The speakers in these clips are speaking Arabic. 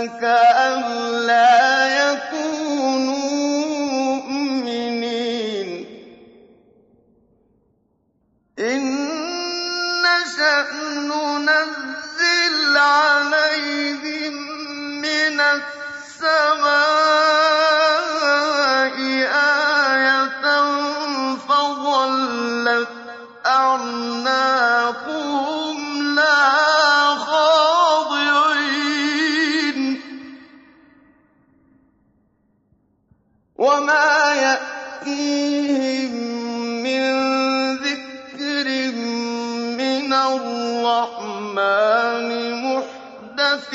ألا يكونوا الرحمن محدث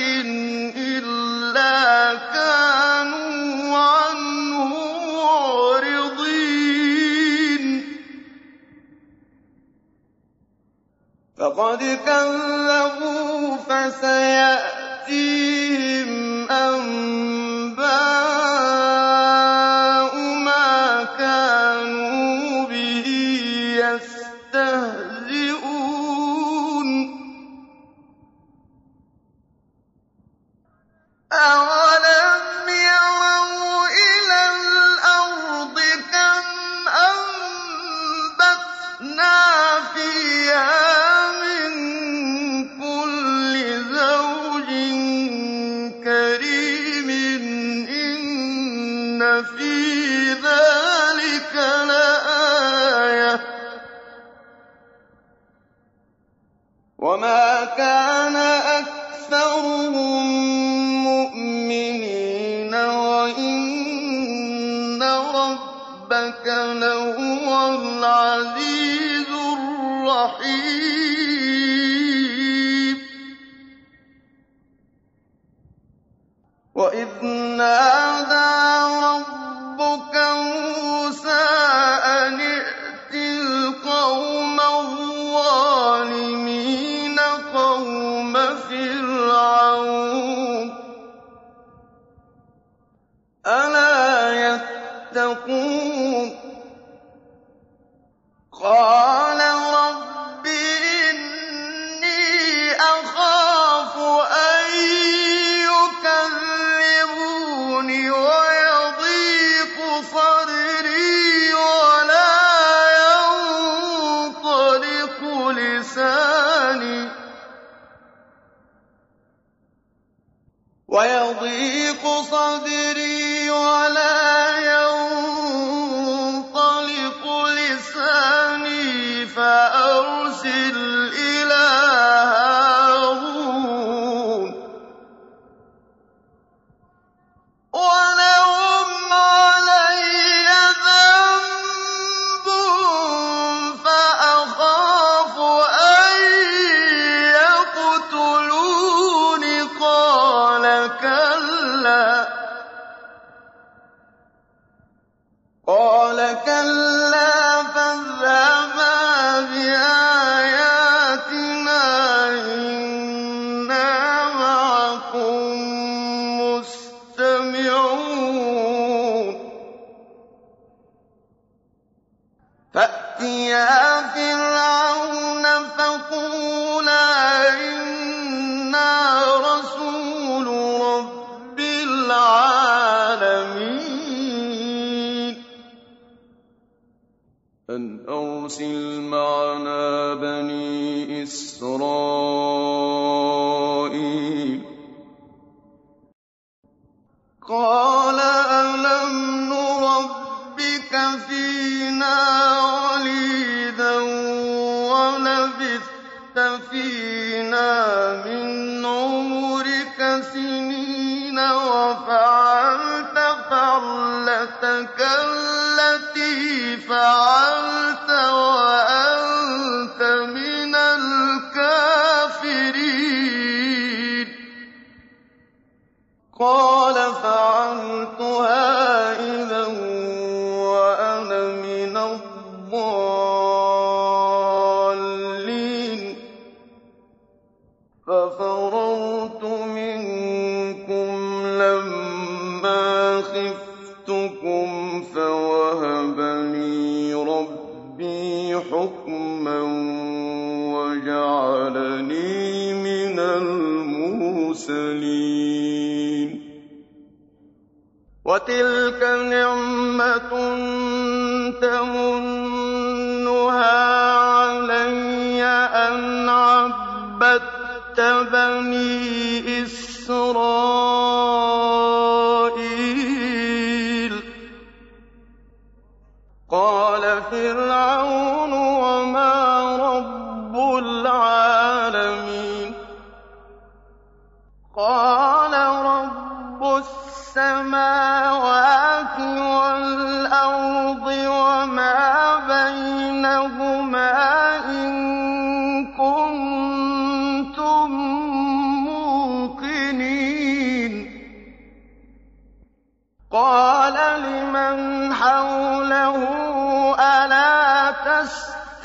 إلا كانوا عنه معرضين. فقد كذبوا فسيأتيهم أنباء أَوَلَمْ وَإِذْ أَنْ أَرْسِلْ مَعَنَا بَنِي إِسْرَائِيلَ قَالَ أَلَمْ نُرَبِّكَ فِينَا وَلِيدًا لبثت فينا من عمرك سنين وفعلت فعلتك التي فعلت وتلك نعمة تمنها علي أن عبدت بني إسرائيل. قال فرعون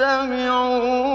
تستمعون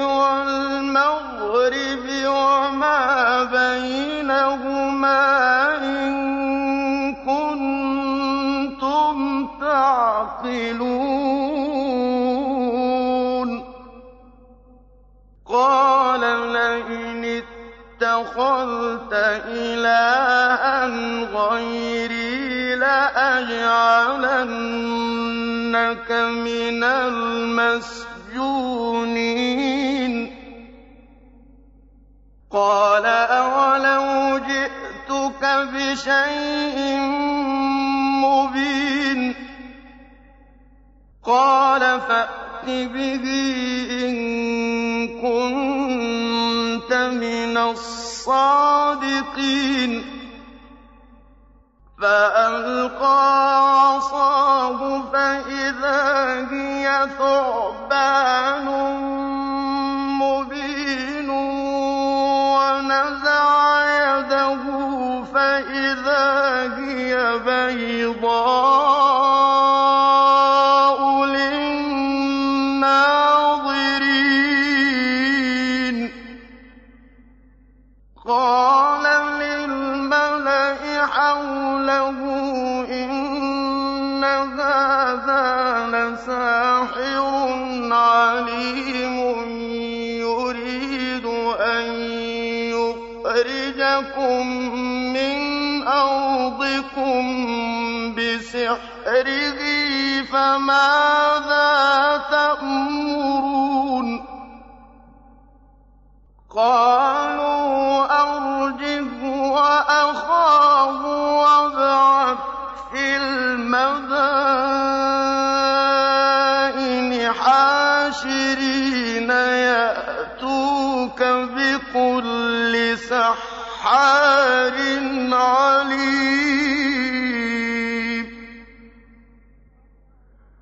والمغرب وما بينهما إن كنتم تعقلون. قال لئن اتخذت إلها غيري لأجعلنك من المسجونين. قال أولو جئتك بشيء مبين قال فأت به إن كنت من الصادقين فألقى عصاه فإذا هي ثعبان بيضاء للناظرين. قال حوله إن هذا لساحر عليم يريد أن يخرجكم من أرضكم. بسحره فماذا تأمرون؟ قالوا أرجه وأخاه وابعث في المدائن حاشرين يأتوك بكل سحار عليم.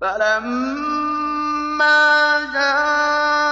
فلما جاء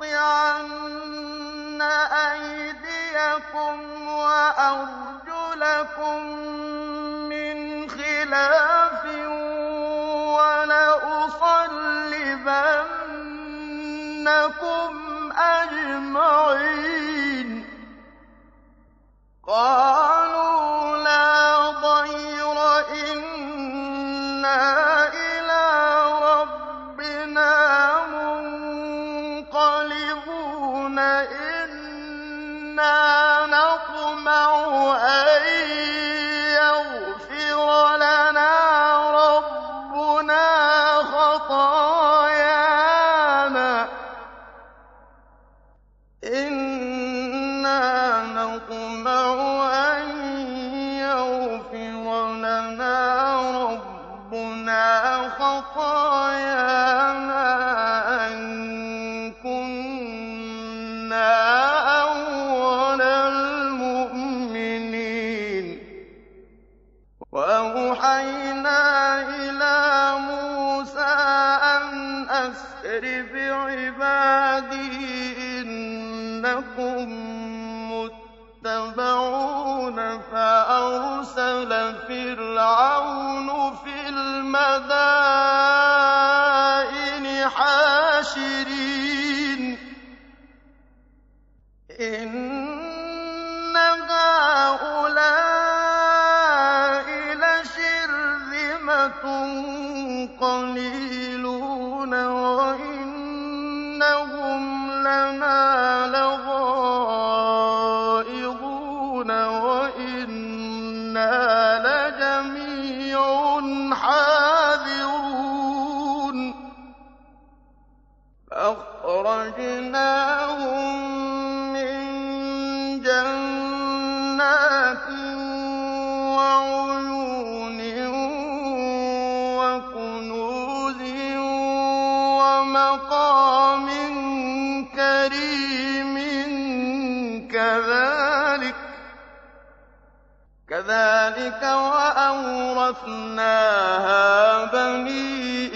لَأَقْطَعَنَّ أَيْدِيَكُمْ وَأَرْجُلَكُم مِّنْ خِلَافٍ وَلَأُصَلِّبَنَّكُمْ أَجْمَعِينَ. هَٰؤُلَاءِ لَشِرْذِمَةٌ قَلِيلٌ ذلك وأورثناها بني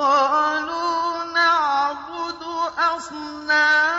قالوا نعبد أصناما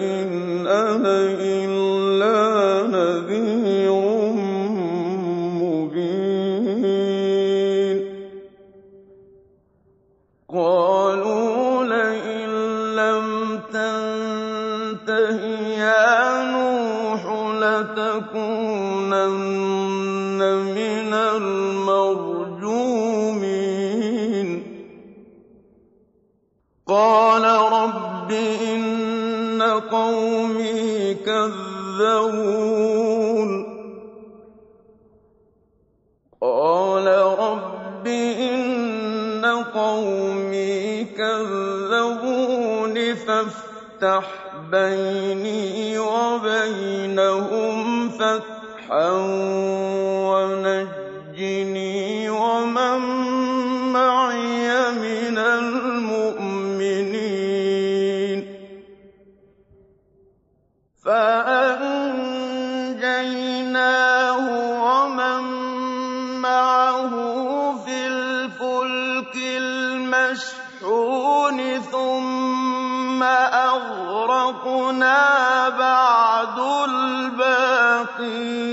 إِنْ أَنَا أن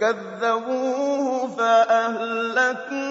فكذبوه فأهلكناه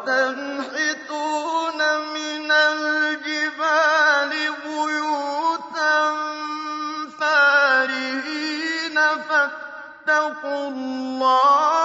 وتنحتون من الجبال بيوتا فارهين فاتقوا الله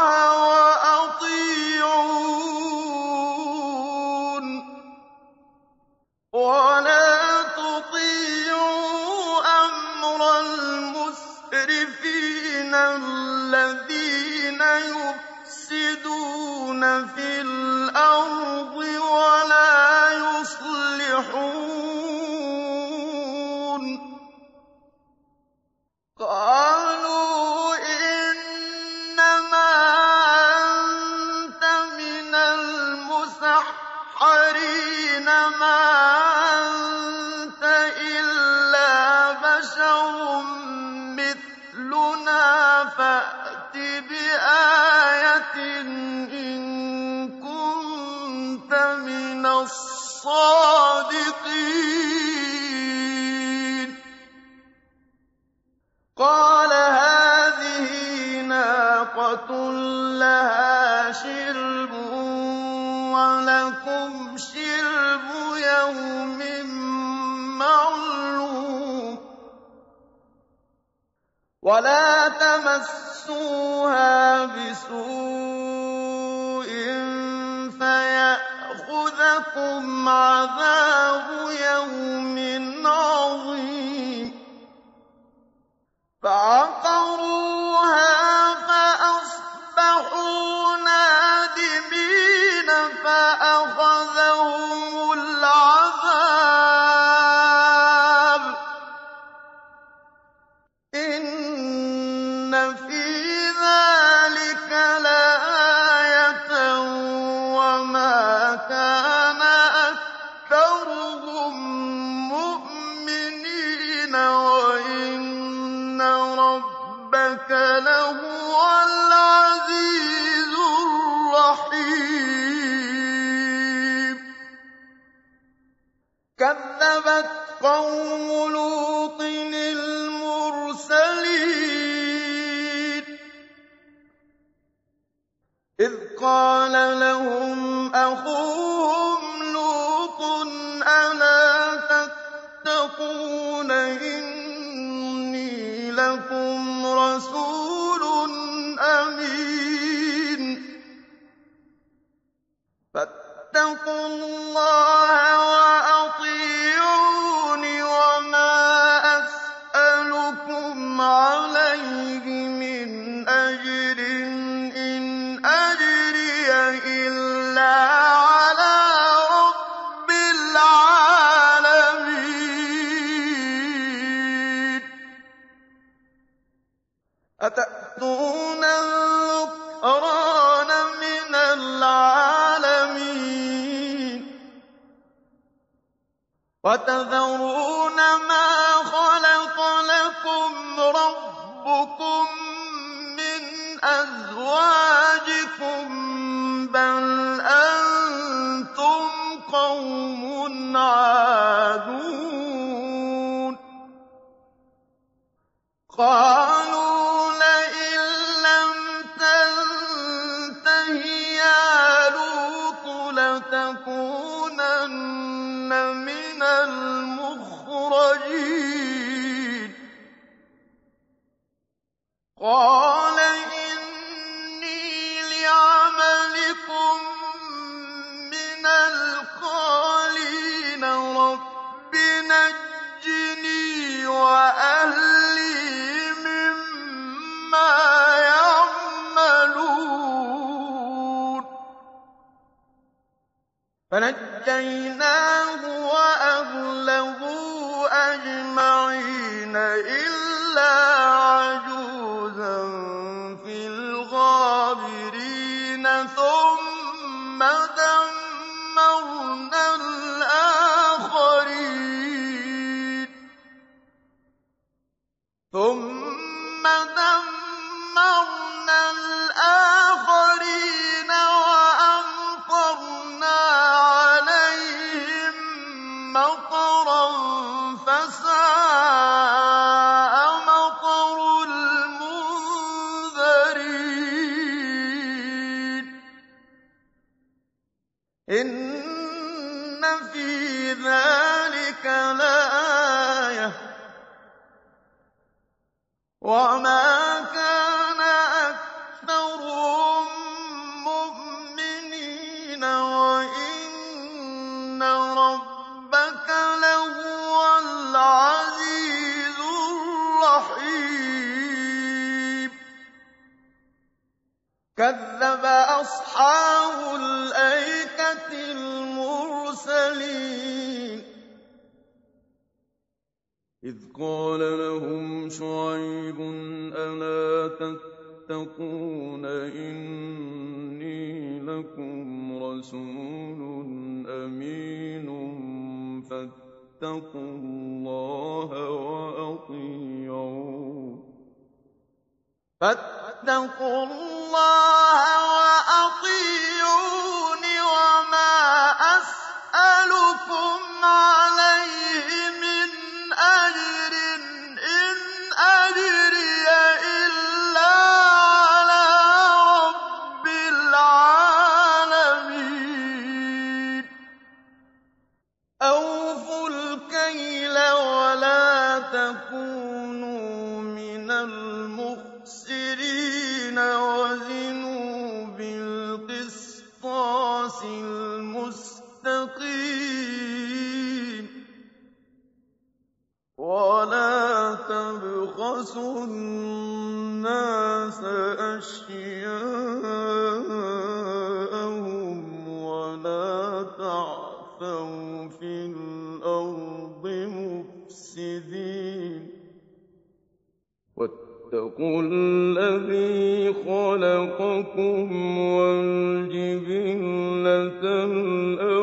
قَالَ لَهُمْ أَخُوهُمْ لُوطٌ أَلَا تَتَّقُونَ إِنِّي لَكُمْ رَسُولٌ أَمِينٌ فَاتَّقُوا اللَّهَ تَشْكُرُونَ مَا خَلَقَ لَكُمْ رَبُّكُم مِّنْ أَزْوَاجِكُم ۚ بَلْ أَنتُمْ قَوْمٌ عَادُونَ علينا إذ قال لهم شعيب ألا تتقون إني لكم رسول أمين فاتقوا الله وأطيعون فاتقوا الله وأطيعون وما أسألكم عليه قل الذي خلقكم والجبلة الأولى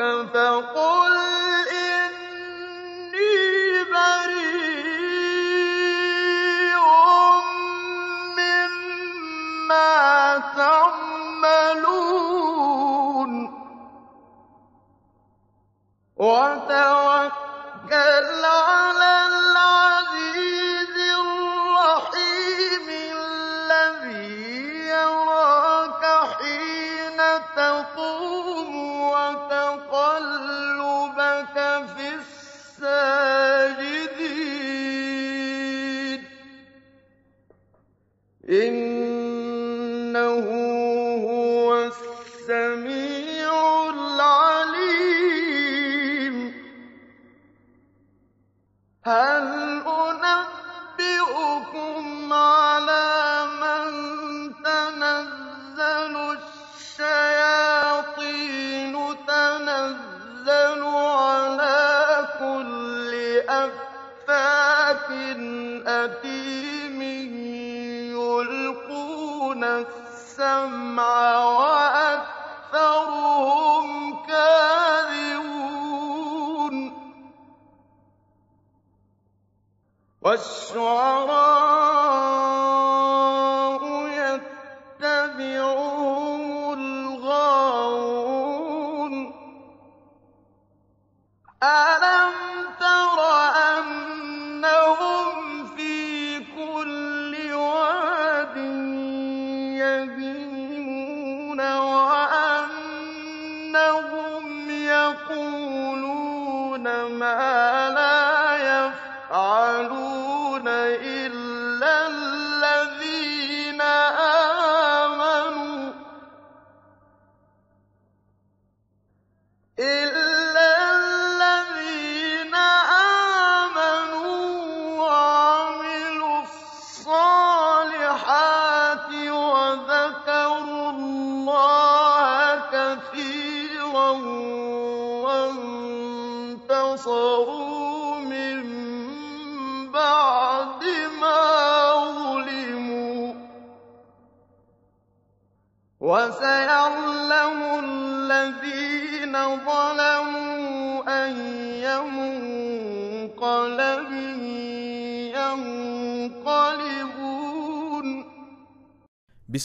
رَبُّكَ فَقُلْ